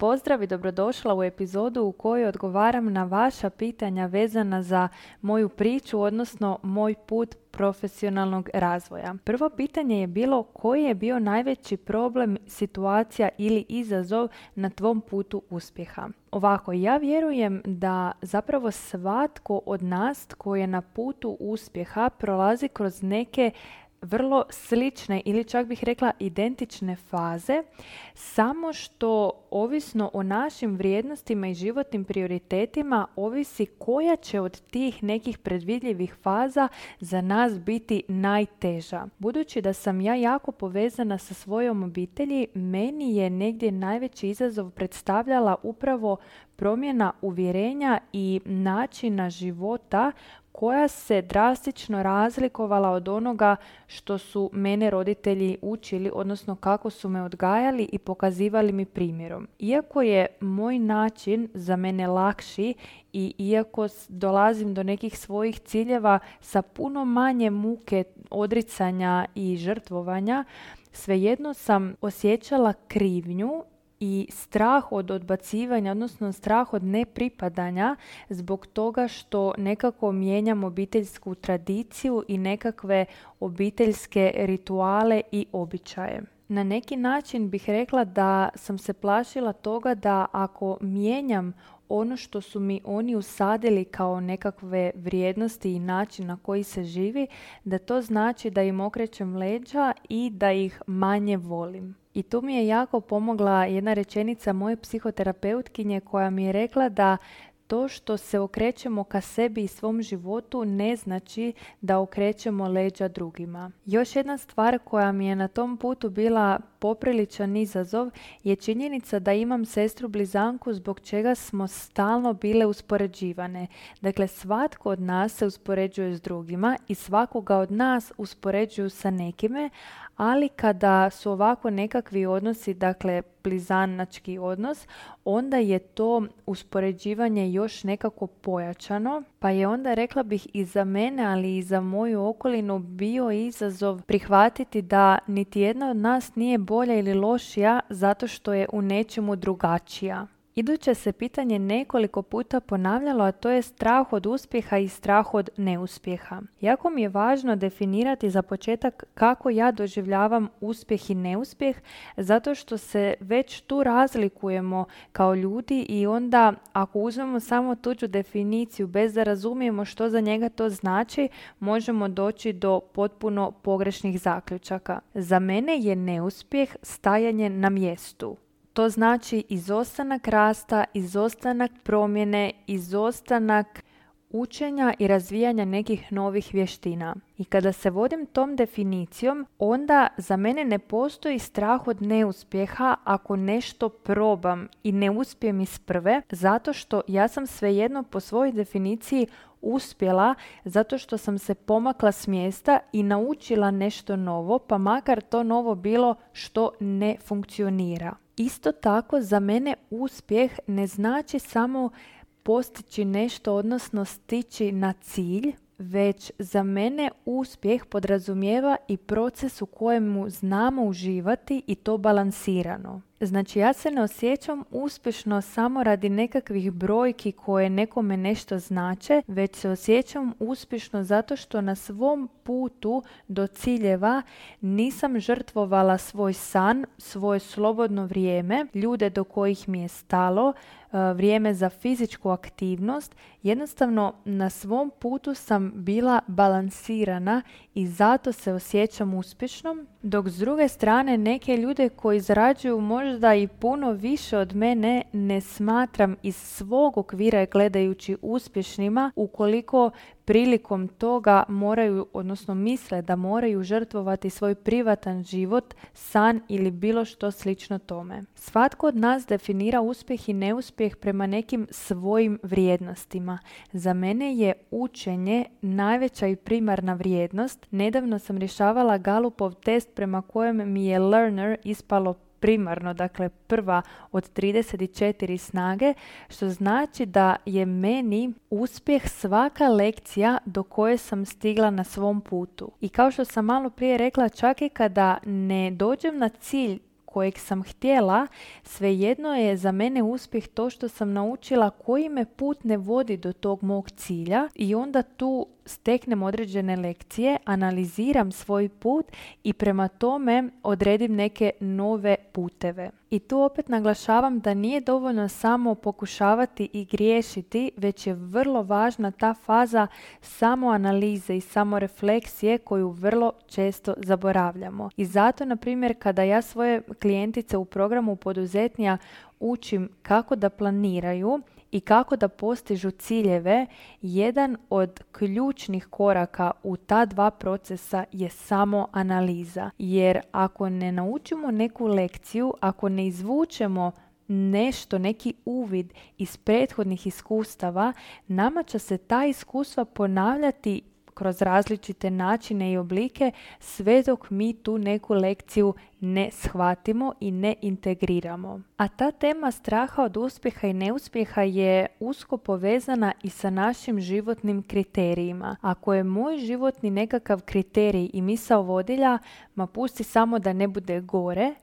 Pozdrav i dobrodošla u epizodu u kojoj odgovaram na vaša pitanja vezana za moju priču, odnosno moj put profesionalnog razvoja. Prvo pitanje je bilo koji je bio najveći problem, situacija ili izazov na tvom putu uspjeha. Ovako, ja vjerujem da zapravo svatko od nas koji je na putu uspjeha prolazi kroz neke vrlo slične ili čak bih rekla identične faze, samo što ovisno o našim vrijednostima i životnim prioritetima ovisi koja će od tih nekih predvidljivih faza za nas biti najteža. Budući da sam ja jako povezana sa svojom obitelji, meni je negdje najveći izazov predstavljala upravo promjena uvjerenja i načina života koja se drastično razlikovala od onoga što su mene roditelji učili, odnosno kako su me odgajali i pokazivali mi primjerom. Iako je moj način za mene lakši i iako dolazim do nekih svojih ciljeva sa puno manje muke, odricanja i žrtvovanja, svejedno sam osjećala krivnju i strah od odbacivanja, odnosno strah od nepripadanja zbog toga što nekako mijenjam obiteljsku tradiciju i nekakve obiteljske rituale i običaje. Na neki način bih rekla da sam se plašila toga da ako mijenjam ono što su mi oni usadili kao nekakve vrijednosti i način na koji se živi, da to znači da im okrećem leđa i da ih manje volim. I tu mi je jako pomogla jedna rečenica moje psihoterapeutkinje koja mi je rekla da to što se okrećemo ka sebi i svom životu ne znači da okrećemo leđa drugima. Još jedna stvar koja mi je na tom putu bila popriličan izazov je činjenica da imam sestru blizanku zbog čega smo stalno bile uspoređivane. Dakle, svatko od nas se uspoređuje s drugima i svakoga od nas uspoređuju sa nekime, ali kada su ovako nekakvi odnosi, dakle blizanački odnos, onda je to uspoređivanje još nekako pojačano, pa je onda rekla bih i za mene, ali i za moju okolinu bio izazov prihvatiti da niti jedna od nas nije bolja ili lošija zato što je u nečemu drugačija. Iduće se pitanje nekoliko puta ponavljalo, a to je strah od uspjeha i strah od neuspjeha. Jako mi je važno definirati za početak kako ja doživljavam uspjeh i neuspjeh, zato što se već tu razlikujemo kao ljudi i onda ako uzmemo samo tuđu definiciju bez da razumijemo što za njega to znači, možemo doći do potpuno pogrešnih zaključaka. Za mene je neuspjeh stajanje na mjestu to znači izostanak rasta, izostanak promjene, izostanak učenja i razvijanja nekih novih vještina. I kada se vodim tom definicijom, onda za mene ne postoji strah od neuspjeha ako nešto probam i ne uspijem iz prve, zato što ja sam svejedno po svojoj definiciji uspjela zato što sam se pomakla s mjesta i naučila nešto novo, pa makar to novo bilo što ne funkcionira. Isto tako za mene uspjeh ne znači samo postići nešto, odnosno stići na cilj, već za mene uspjeh podrazumijeva i proces u kojemu znamo uživati i to balansirano. Znači ja se ne osjećam uspješno samo radi nekakvih brojki koje nekome nešto znače, već se osjećam uspješno zato što na svom putu do ciljeva nisam žrtvovala svoj san, svoje slobodno vrijeme, ljude do kojih mi je stalo, e, vrijeme za fizičku aktivnost. Jednostavno na svom putu sam bila balansirana i zato se osjećam uspješnom, dok s druge strane neke ljude koji zarađuju možda i puno više od mene ne smatram iz svog okvira gledajući uspješnima ukoliko prilikom toga moraju, odnosno misle da moraju žrtvovati svoj privatan život, san ili bilo što slično tome. Svatko od nas definira uspjeh i neuspjeh prema nekim svojim vrijednostima. Za mene je učenje najveća i primarna vrijednost. Nedavno sam rješavala Galupov test prema kojem mi je learner ispalo primarno, dakle prva od 34 snage, što znači da je meni uspjeh svaka lekcija do koje sam stigla na svom putu. I kao što sam malo prije rekla, čak i kada ne dođem na cilj kojeg sam htjela, svejedno je za mene uspjeh to što sam naučila koji me put ne vodi do tog mog cilja i onda tu steknem određene lekcije, analiziram svoj put i prema tome odredim neke nove puteve. I tu opet naglašavam da nije dovoljno samo pokušavati i griješiti, već je vrlo važna ta faza samoanalize i samorefleksije koju vrlo često zaboravljamo. I zato, na primjer, kada ja svoje klijentice u programu poduzetnija učim kako da planiraju, i kako da postižu ciljeve, jedan od ključnih koraka u ta dva procesa je samo analiza. Jer ako ne naučimo neku lekciju, ako ne izvučemo nešto, neki uvid iz prethodnih iskustava, nama će se ta iskustva ponavljati kroz različite načine i oblike sve dok mi tu neku lekciju ne shvatimo i ne integriramo. A ta tema straha od uspjeha i neuspjeha je usko povezana i sa našim životnim kriterijima. Ako je moj životni nekakav kriterij i misao vodilja, ma pusti samo da ne bude gore,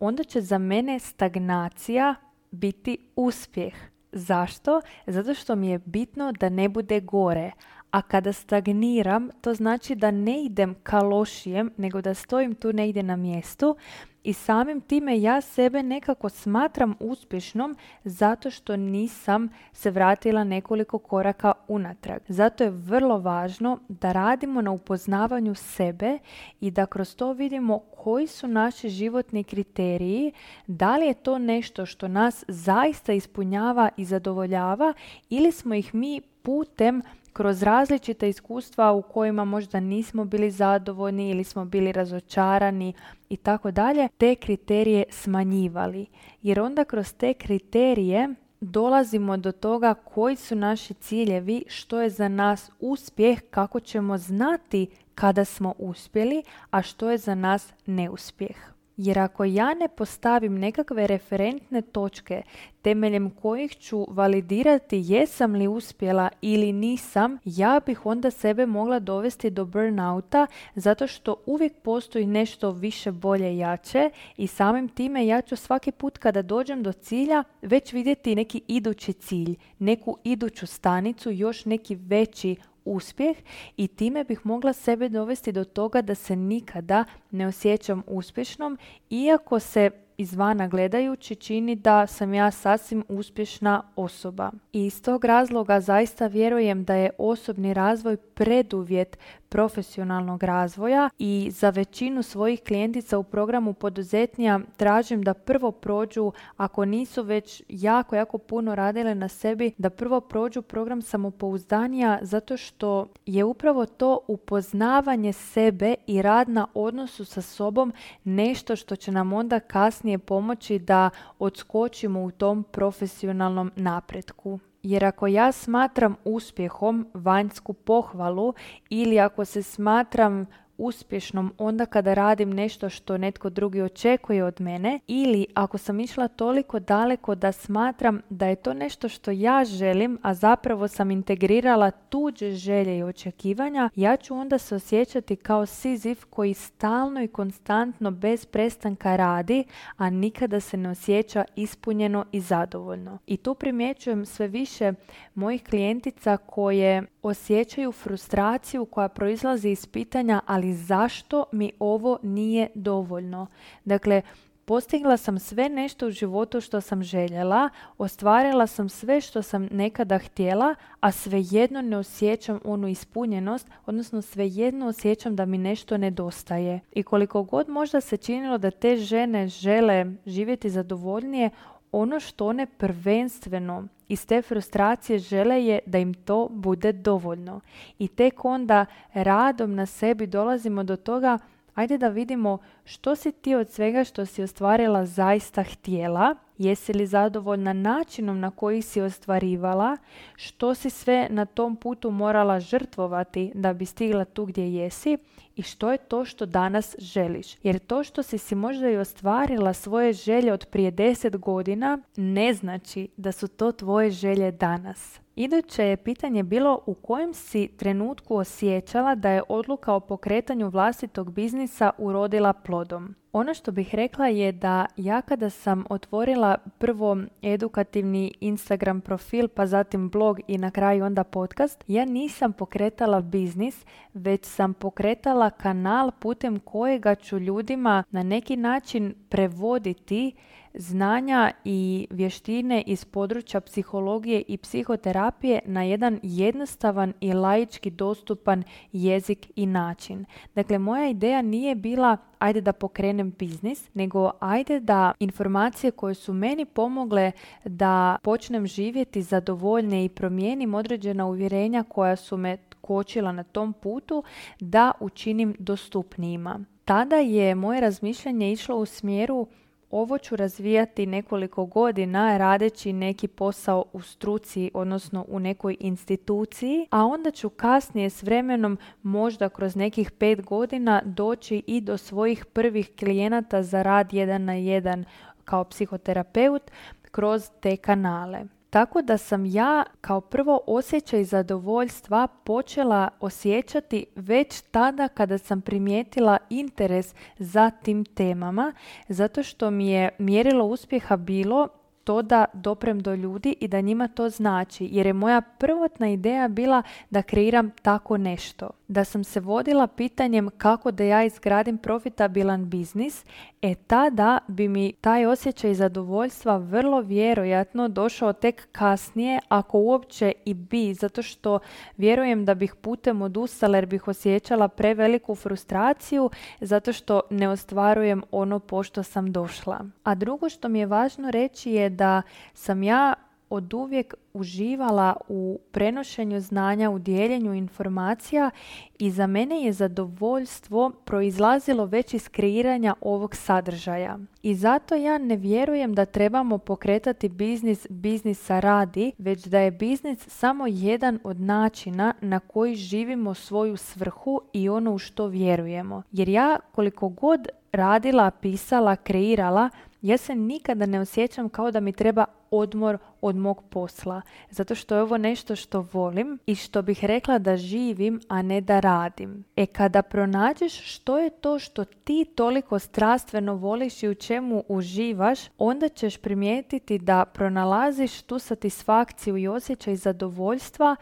onda će za mene stagnacija biti uspjeh. Zašto? Zato što mi je bitno da ne bude gore. A kada stagniram, to znači da ne idem ka lošijem, nego da stojim tu negdje na mjestu i samim time ja sebe nekako smatram uspješnom zato što nisam se vratila nekoliko koraka unatrag. Zato je vrlo važno da radimo na upoznavanju sebe i da kroz to vidimo koji su naši životni kriteriji, da li je to nešto što nas zaista ispunjava i zadovoljava ili smo ih mi putem kroz različita iskustva u kojima možda nismo bili zadovoljni ili smo bili razočarani i tako dalje, te kriterije smanjivali. Jer onda kroz te kriterije dolazimo do toga koji su naši ciljevi, što je za nas uspjeh, kako ćemo znati kada smo uspjeli, a što je za nas neuspjeh. Jer ako ja ne postavim nekakve referentne točke temeljem kojih ću validirati jesam li uspjela ili nisam, ja bih onda sebe mogla dovesti do burnouta zato što uvijek postoji nešto više, bolje, jače i samim time ja ću svaki put kada dođem do cilja već vidjeti neki idući cilj, neku iduću stanicu, još neki veći uspjeh i time bih mogla sebe dovesti do toga da se nikada ne osjećam uspješnom iako se izvana gledajući čini da sam ja sasvim uspješna osoba. I iz tog razloga zaista vjerujem da je osobni razvoj preduvjet profesionalnog razvoja i za većinu svojih klijentica u programu poduzetnija tražim da prvo prođu, ako nisu već jako, jako puno radile na sebi, da prvo prođu program samopouzdanija zato što je upravo to upoznavanje sebe i rad na odnosu sa sobom nešto što će nam onda kasnije pomoći da odskočimo u tom profesionalnom napretku. Jer ako ja smatram uspjehom vanjsku pohvalu ili ako se smatram uspješnom onda kada radim nešto što netko drugi očekuje od mene ili ako sam išla toliko daleko da smatram da je to nešto što ja želim, a zapravo sam integrirala tuđe želje i očekivanja, ja ću onda se osjećati kao sizif koji stalno i konstantno bez prestanka radi, a nikada se ne osjeća ispunjeno i zadovoljno. I tu primjećujem sve više mojih klijentica koje osjećaju frustraciju koja proizlazi iz pitanja ali zašto mi ovo nije dovoljno. Dakle, postigla sam sve nešto u životu što sam željela, ostvarila sam sve što sam nekada htjela, a svejedno ne osjećam onu ispunjenost, odnosno svejedno osjećam da mi nešto nedostaje. I koliko god možda se činilo da te žene žele živjeti zadovoljnije, ono što one prvenstveno iz te frustracije žele je da im to bude dovoljno. I tek onda radom na sebi dolazimo do toga ajde da vidimo što si ti od svega što si ostvarila zaista htjela, jesi li zadovoljna načinom na koji si ostvarivala, što si sve na tom putu morala žrtvovati da bi stigla tu gdje jesi i što je to što danas želiš. Jer to što si si možda i ostvarila svoje želje od prije 10 godina ne znači da su to tvoje želje danas. Iduće je pitanje bilo u kojem si trenutku osjećala da je odluka o pokretanju vlastitog biznisa urodila plodom. Ono što bih rekla je da ja kada sam otvorila prvo edukativni Instagram profil, pa zatim blog i na kraju onda podcast, ja nisam pokretala biznis, već sam pokretala kanal putem kojega ću ljudima na neki način prevoditi znanja i vještine iz područja psihologije i psihoterapije na jedan jednostavan i laički dostupan jezik i način. Dakle, moja ideja nije bila ajde da pokrenem biznis, nego ajde da informacije koje su meni pomogle da počnem živjeti zadovoljne i promijenim određena uvjerenja koja su me kočila na tom putu da učinim dostupnijima. Tada je moje razmišljanje išlo u smjeru ovo ću razvijati nekoliko godina radeći neki posao u struci, odnosno u nekoj instituciji, a onda ću kasnije s vremenom, možda kroz nekih pet godina, doći i do svojih prvih klijenata za rad jedan na jedan kao psihoterapeut kroz te kanale. Tako da sam ja kao prvo osjećaj zadovoljstva počela osjećati već tada kada sam primijetila interes za tim temama, zato što mi je mjerilo uspjeha bilo to da doprem do ljudi i da njima to znači. Jer je moja prvotna ideja bila da kreiram tako nešto. Da sam se vodila pitanjem kako da ja izgradim profitabilan biznis, e tada bi mi taj osjećaj zadovoljstva vrlo vjerojatno došao tek kasnije, ako uopće i bi, zato što vjerujem da bih putem odustala jer bih osjećala preveliku frustraciju zato što ne ostvarujem ono pošto sam došla. A drugo što mi je važno reći je da sam ja od uvijek uživala u prenošenju znanja, u dijeljenju informacija i za mene je zadovoljstvo proizlazilo već iz kreiranja ovog sadržaja. I zato ja ne vjerujem da trebamo pokretati biznis biznisa radi, već da je biznis samo jedan od načina na koji živimo svoju svrhu i ono u što vjerujemo. Jer ja koliko god radila, pisala, kreirala, ja se nikada ne osjećam kao da mi treba odmor od mog posla. Zato što je ovo nešto što volim i što bih rekla da živim, a ne da radim. E kada pronađeš što je to što ti toliko strastveno voliš i u čemu uživaš, onda ćeš primijetiti da pronalaziš tu satisfakciju i osjećaj zadovoljstva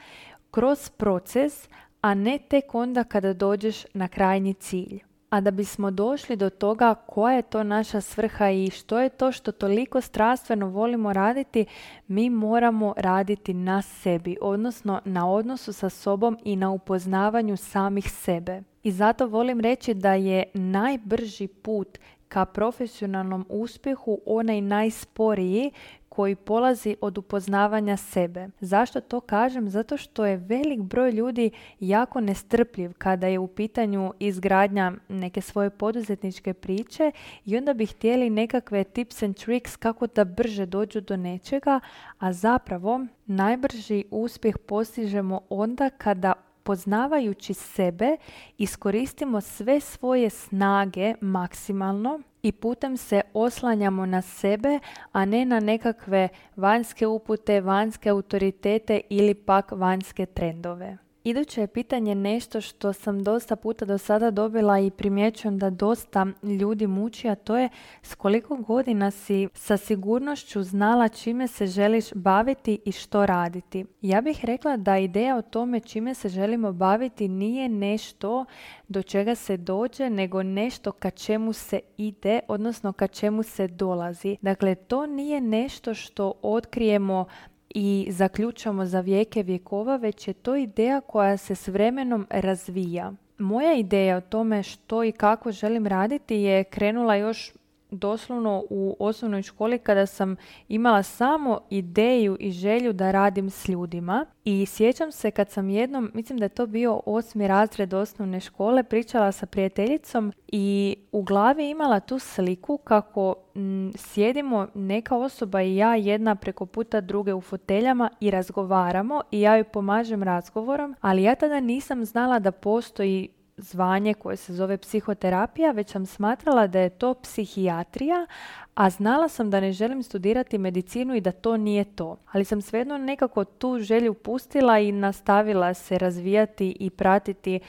kroz proces, a ne tek onda kada dođeš na krajnji cilj. A da bismo došli do toga koja je to naša svrha i što je to što toliko strastveno volimo raditi, mi moramo raditi na sebi, odnosno na odnosu sa sobom i na upoznavanju samih sebe. I zato volim reći da je najbrži put ka profesionalnom uspjehu onaj najsporiji koji polazi od upoznavanja sebe. Zašto to kažem? Zato što je velik broj ljudi jako nestrpljiv kada je u pitanju izgradnja neke svoje poduzetničke priče i onda bi htjeli nekakve tips and tricks kako da brže dođu do nečega, a zapravo najbrži uspjeh postižemo onda kada poznavajući sebe iskoristimo sve svoje snage maksimalno i putem se oslanjamo na sebe, a ne na nekakve vanjske upute, vanjske autoritete ili pak vanjske trendove. Iduće je pitanje nešto što sam dosta puta do sada dobila i primjećujem da dosta ljudi muči, a to je s koliko godina si sa sigurnošću znala čime se želiš baviti i što raditi. Ja bih rekla da ideja o tome čime se želimo baviti nije nešto do čega se dođe, nego nešto ka čemu se ide, odnosno ka čemu se dolazi. Dakle, to nije nešto što otkrijemo i zaključamo za vijeke vjekova, već je to ideja koja se s vremenom razvija. Moja ideja o tome što i kako želim raditi je krenula još doslovno u osnovnoj školi kada sam imala samo ideju i želju da radim s ljudima. I sjećam se kad sam jednom, mislim da je to bio osmi razred osnovne škole, pričala sa prijateljicom i u glavi imala tu sliku kako sjedimo neka osoba i ja jedna preko puta druge u foteljama i razgovaramo i ja joj pomažem razgovorom, ali ja tada nisam znala da postoji zvanje koje se zove psihoterapija, već sam smatrala da je to psihijatrija, a znala sam da ne želim studirati medicinu i da to nije to. Ali sam svejedno nekako tu želju pustila i nastavila se razvijati i pratiti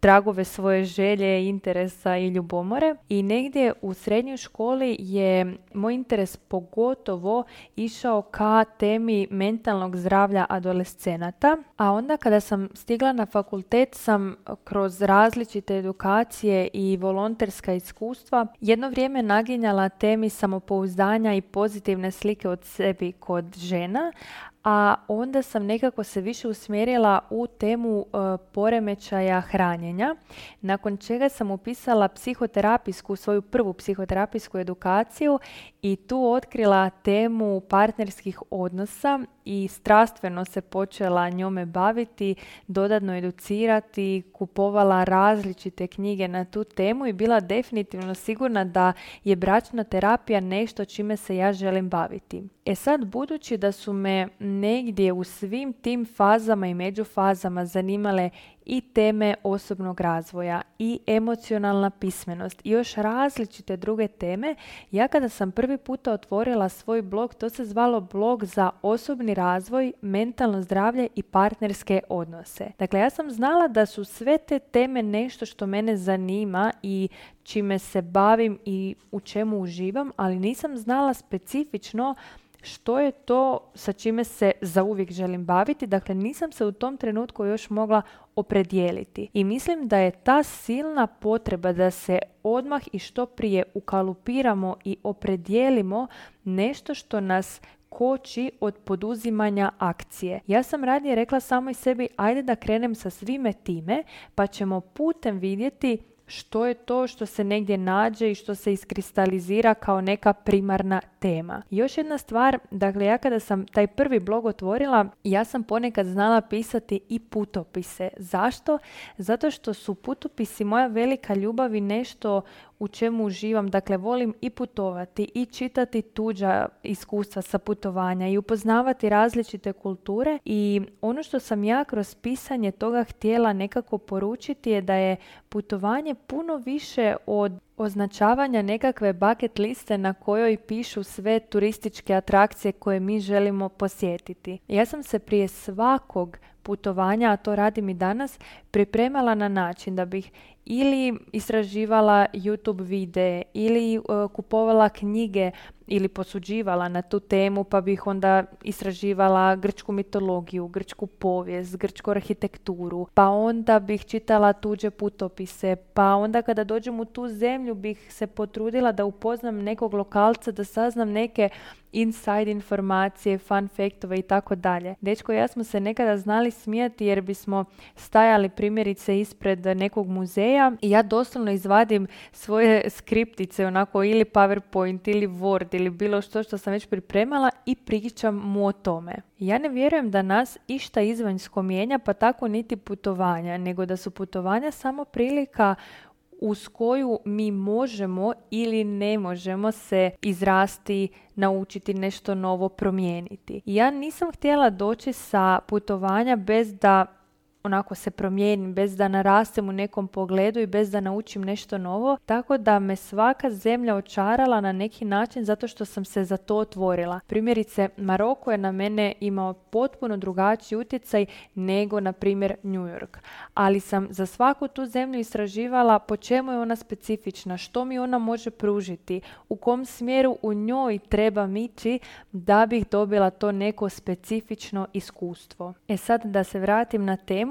tragove svoje želje, interesa i ljubomore. I negdje u srednjoj školi je moj interes pogotovo išao ka temi mentalnog zdravlja adolescenata, a onda kada sam stigla na fakultet sam kroz različite edukacije i volonterska iskustva jedno vrijeme naginjala temi samopouzdanja i pozitivne slike od sebi kod žena, a onda sam nekako se više usmjerila u temu e, poremećaja hranjenja, nakon čega sam upisala psihoterapijsku, svoju prvu psihoterapijsku edukaciju i tu otkrila temu partnerskih odnosa i strastveno se počela njome baviti, dodatno educirati, kupovala različite knjige na tu temu i bila definitivno sigurna da je bračna terapija nešto čime se ja želim baviti. E sad, budući da su me negdje u svim tim fazama i međufazama zanimale i teme osobnog razvoja i emocionalna pismenost i još različite druge teme. Ja kada sam prvi puta otvorila svoj blog, to se zvalo blog za osobni razvoj, mentalno zdravlje i partnerske odnose. Dakle, ja sam znala da su sve te teme nešto što mene zanima i čime se bavim i u čemu uživam, ali nisam znala specifično što je to sa čime se zauvijek želim baviti. Dakle, nisam se u tom trenutku još mogla opredijeliti. I mislim da je ta silna potreba da se odmah i što prije ukalupiramo i opredijelimo nešto što nas koči od poduzimanja akcije. Ja sam radije rekla samoj sebi ajde da krenem sa svime time pa ćemo putem vidjeti što je to što se negdje nađe i što se iskristalizira kao neka primarna tema. Još jedna stvar, dakle ja kada sam taj prvi blog otvorila, ja sam ponekad znala pisati i putopise. Zašto? Zato što su putopisi moja velika ljubav i nešto u čemu uživam. Dakle, volim i putovati i čitati tuđa iskustva sa putovanja i upoznavati različite kulture i ono što sam ja kroz pisanje toga htjela nekako poručiti je da je putovanje puno više od označavanja nekakve bucket liste na kojoj pišu sve turističke atrakcije koje mi želimo posjetiti. Ja sam se prije svakog putovanja, a to radim i danas, pripremala na način da bih ili istraživala YouTube videe ili uh, kupovala knjige ili posuđivala na tu temu pa bih onda istraživala grčku mitologiju, grčku povijest, grčku arhitekturu, pa onda bih čitala tuđe putopise, pa onda kada dođem u tu zemlju bih se potrudila da upoznam nekog lokalca, da saznam neke inside informacije, fun faktove i tako dalje. Dečko i ja smo se nekada znali smijati jer bismo stajali primjerice ispred nekog muzeja i ja doslovno izvadim svoje skriptice onako ili PowerPoint ili Word ili bilo što što sam već pripremala i pričam mu o tome. Ja ne vjerujem da nas išta izvanjsko mijenja pa tako niti putovanja, nego da su putovanja samo prilika uz koju mi možemo ili ne možemo se izrasti, naučiti nešto novo, promijeniti. Ja nisam htjela doći sa putovanja bez da onako se promijenim, bez da narastem u nekom pogledu i bez da naučim nešto novo. Tako da me svaka zemlja očarala na neki način zato što sam se za to otvorila. Primjerice, Maroko je na mene imao potpuno drugačiji utjecaj nego, na primjer, New York. Ali sam za svaku tu zemlju istraživala po čemu je ona specifična, što mi ona može pružiti, u kom smjeru u njoj treba ići da bih dobila to neko specifično iskustvo. E sad da se vratim na temu,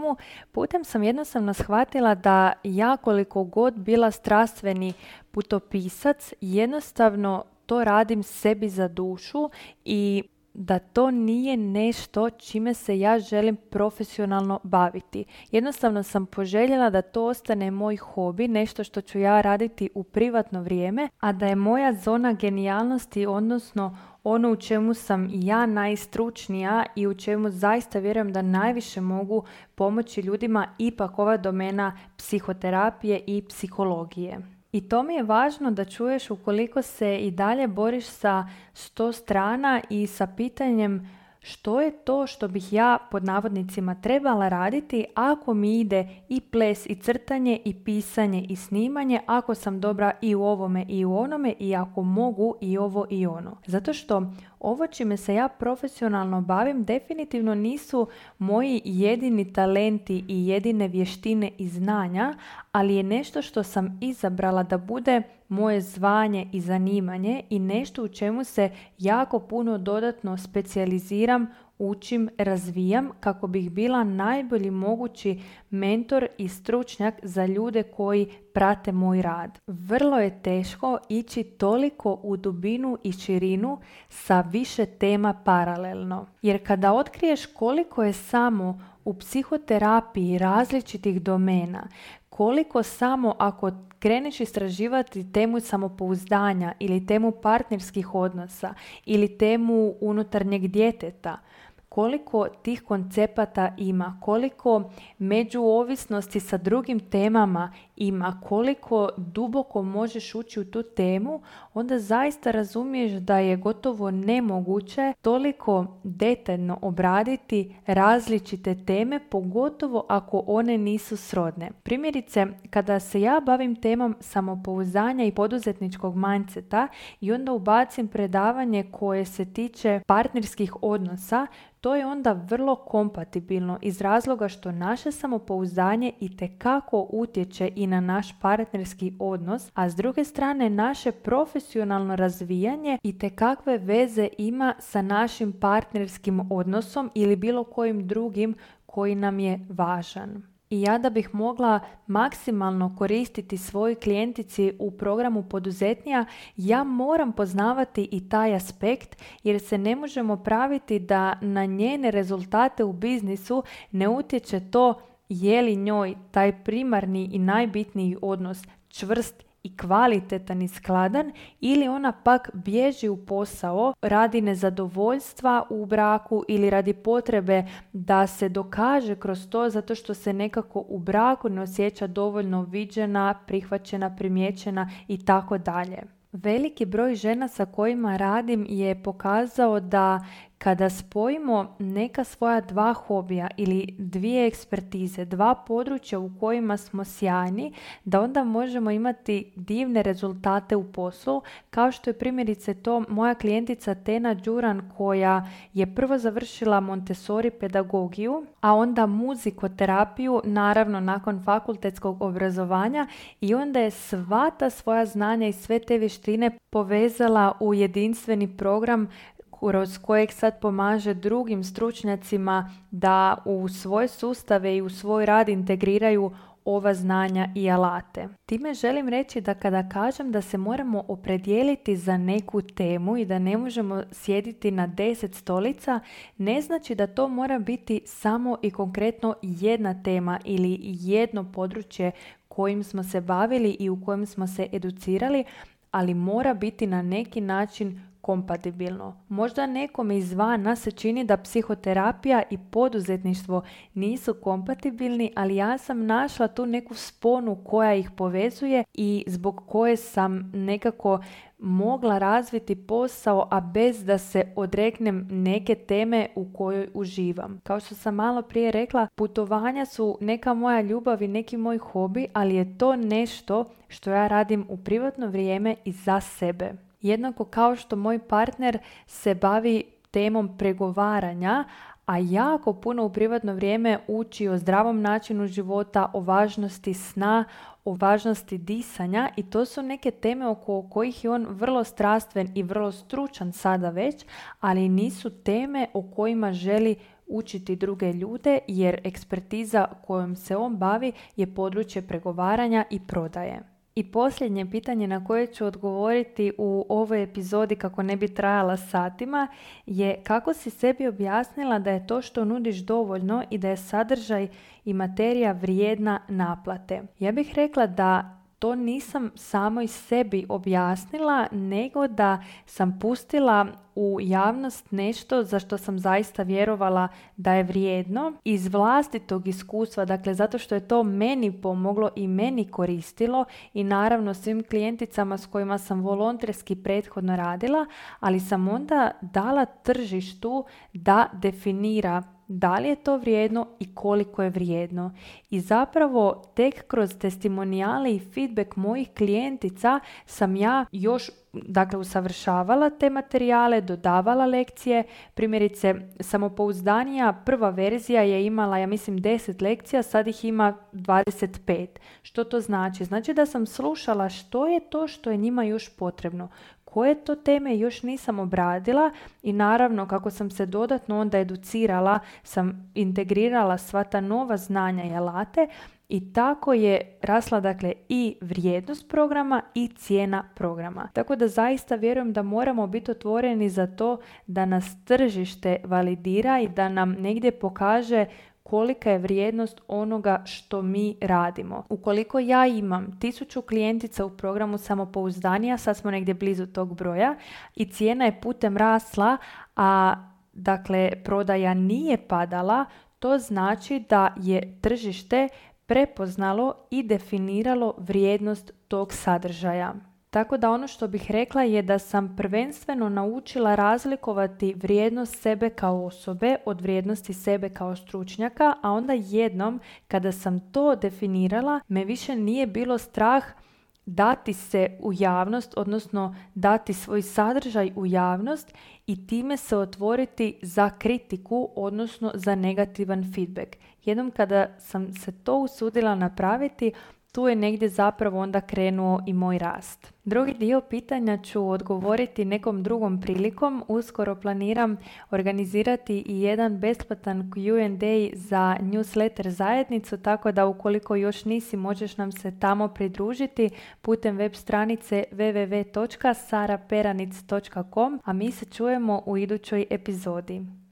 putem sam jednostavno shvatila da ja koliko god bila strastveni putopisac, jednostavno to radim sebi za dušu i da to nije nešto čime se ja želim profesionalno baviti. Jednostavno sam poželjela da to ostane moj hobi, nešto što ću ja raditi u privatno vrijeme, a da je moja zona genijalnosti, odnosno ono u čemu sam ja najstručnija i u čemu zaista vjerujem da najviše mogu pomoći ljudima ipak ova domena psihoterapije i psihologije. I to mi je važno da čuješ ukoliko se i dalje boriš sa sto strana i sa pitanjem što je to što bih ja pod navodnicima trebala raditi ako mi ide i ples i crtanje i pisanje i snimanje, ako sam dobra i u ovome i u onome i ako mogu i ovo i ono. Zato što ovo čime se ja profesionalno bavim definitivno nisu moji jedini talenti i jedine vještine i znanja, ali je nešto što sam izabrala da bude moje zvanje i zanimanje i nešto u čemu se jako puno dodatno specijaliziram učim, razvijam kako bih bila najbolji mogući mentor i stručnjak za ljude koji prate moj rad. Vrlo je teško ići toliko u dubinu i širinu sa više tema paralelno. Jer kada otkriješ koliko je samo u psihoterapiji različitih domena, koliko samo ako kreneš istraživati temu samopouzdanja ili temu partnerskih odnosa ili temu unutarnjeg djeteta, koliko tih koncepata ima, koliko međuovisnosti sa drugim temama ima, koliko duboko možeš ući u tu temu, onda zaista razumiješ da je gotovo nemoguće toliko detaljno obraditi različite teme, pogotovo ako one nisu srodne. Primjerice, kada se ja bavim temom samopouzdanja i poduzetničkog mindseta i onda ubacim predavanje koje se tiče partnerskih odnosa, to je onda vrlo kompatibilno iz razloga što naše samopouzdanje i tekako utječe i na naš partnerski odnos, a s druge strane naše profesionalno razvijanje i te kakve veze ima sa našim partnerskim odnosom ili bilo kojim drugim koji nam je važan. I ja da bih mogla maksimalno koristiti svoj klijentici u programu poduzetnija, ja moram poznavati i taj aspekt jer se ne možemo praviti da na njene rezultate u biznisu ne utječe to je li njoj taj primarni i najbitniji odnos čvrst i kvalitetan i skladan ili ona pak bježi u posao radi nezadovoljstva u braku ili radi potrebe da se dokaže kroz to zato što se nekako u braku ne osjeća dovoljno viđena, prihvaćena, primjećena i tako dalje. Veliki broj žena sa kojima radim je pokazao da kada spojimo neka svoja dva hobija ili dvije ekspertize, dva područja u kojima smo sjajni, da onda možemo imati divne rezultate u poslu, kao što je primjerice to moja klijentica Tena Đuran koja je prvo završila Montessori pedagogiju, a onda muzikoterapiju, naravno nakon fakultetskog obrazovanja i onda je sva ta svoja znanja i sve te vještine povezala u jedinstveni program kroz kojeg sad pomaže drugim stručnjacima da u svoje sustave i u svoj rad integriraju ova znanja i alate. Time želim reći da kada kažem da se moramo opredijeliti za neku temu i da ne možemo sjediti na deset stolica, ne znači da to mora biti samo i konkretno jedna tema ili jedno područje kojim smo se bavili i u kojem smo se educirali, ali mora biti na neki način kompatibilno. Možda nekome izvana se čini da psihoterapija i poduzetništvo nisu kompatibilni, ali ja sam našla tu neku sponu koja ih povezuje i zbog koje sam nekako mogla razviti posao, a bez da se odreknem neke teme u kojoj uživam. Kao što sam malo prije rekla, putovanja su neka moja ljubav i neki moj hobi, ali je to nešto što ja radim u privatno vrijeme i za sebe. Jednako kao što moj partner se bavi temom pregovaranja, a jako puno u privatno vrijeme uči o zdravom načinu života, o važnosti sna, o važnosti disanja i to su neke teme oko kojih je on vrlo strastven i vrlo stručan sada već, ali nisu teme o kojima želi učiti druge ljude jer ekspertiza kojom se on bavi je područje pregovaranja i prodaje. I posljednje pitanje na koje ću odgovoriti u ovoj epizodi kako ne bi trajala satima je kako si sebi objasnila da je to što nudiš dovoljno i da je sadržaj i materija vrijedna naplate. Ja bih rekla da to nisam samo i sebi objasnila, nego da sam pustila u javnost nešto za što sam zaista vjerovala da je vrijedno iz vlastitog iskustva, dakle zato što je to meni pomoglo i meni koristilo i naravno svim klijenticama s kojima sam volonterski prethodno radila, ali sam onda dala tržištu da definira da li je to vrijedno i koliko je vrijedno. I zapravo tek kroz testimonijale i feedback mojih klijentica sam ja još dakle usavršavala te materijale, dodavala lekcije. Primjerice, samopouzdanija prva verzija je imala, ja mislim, 10 lekcija, sad ih ima 25. Što to znači? Znači da sam slušala što je to što je njima još potrebno koje to teme još nisam obradila i naravno kako sam se dodatno onda educirala, sam integrirala sva ta nova znanja i alate i tako je rasla dakle i vrijednost programa i cijena programa. Tako da zaista vjerujem da moramo biti otvoreni za to da nas tržište validira i da nam negdje pokaže kolika je vrijednost onoga što mi radimo. Ukoliko ja imam tisuću klijentica u programu samopouzdanija, sad smo negdje blizu tog broja i cijena je putem rasla, a dakle prodaja nije padala, to znači da je tržište prepoznalo i definiralo vrijednost tog sadržaja. Tako da ono što bih rekla je da sam prvenstveno naučila razlikovati vrijednost sebe kao osobe od vrijednosti sebe kao stručnjaka, a onda jednom kada sam to definirala me više nije bilo strah dati se u javnost, odnosno dati svoj sadržaj u javnost i time se otvoriti za kritiku, odnosno za negativan feedback. Jednom kada sam se to usudila napraviti, tu je negdje zapravo onda krenuo i moj rast. Drugi dio pitanja ću odgovoriti nekom drugom prilikom. Uskoro planiram organizirati i jedan besplatan Q&A za newsletter zajednicu, tako da ukoliko još nisi možeš nam se tamo pridružiti putem web stranice www.saraperanic.com, a mi se čujemo u idućoj epizodi.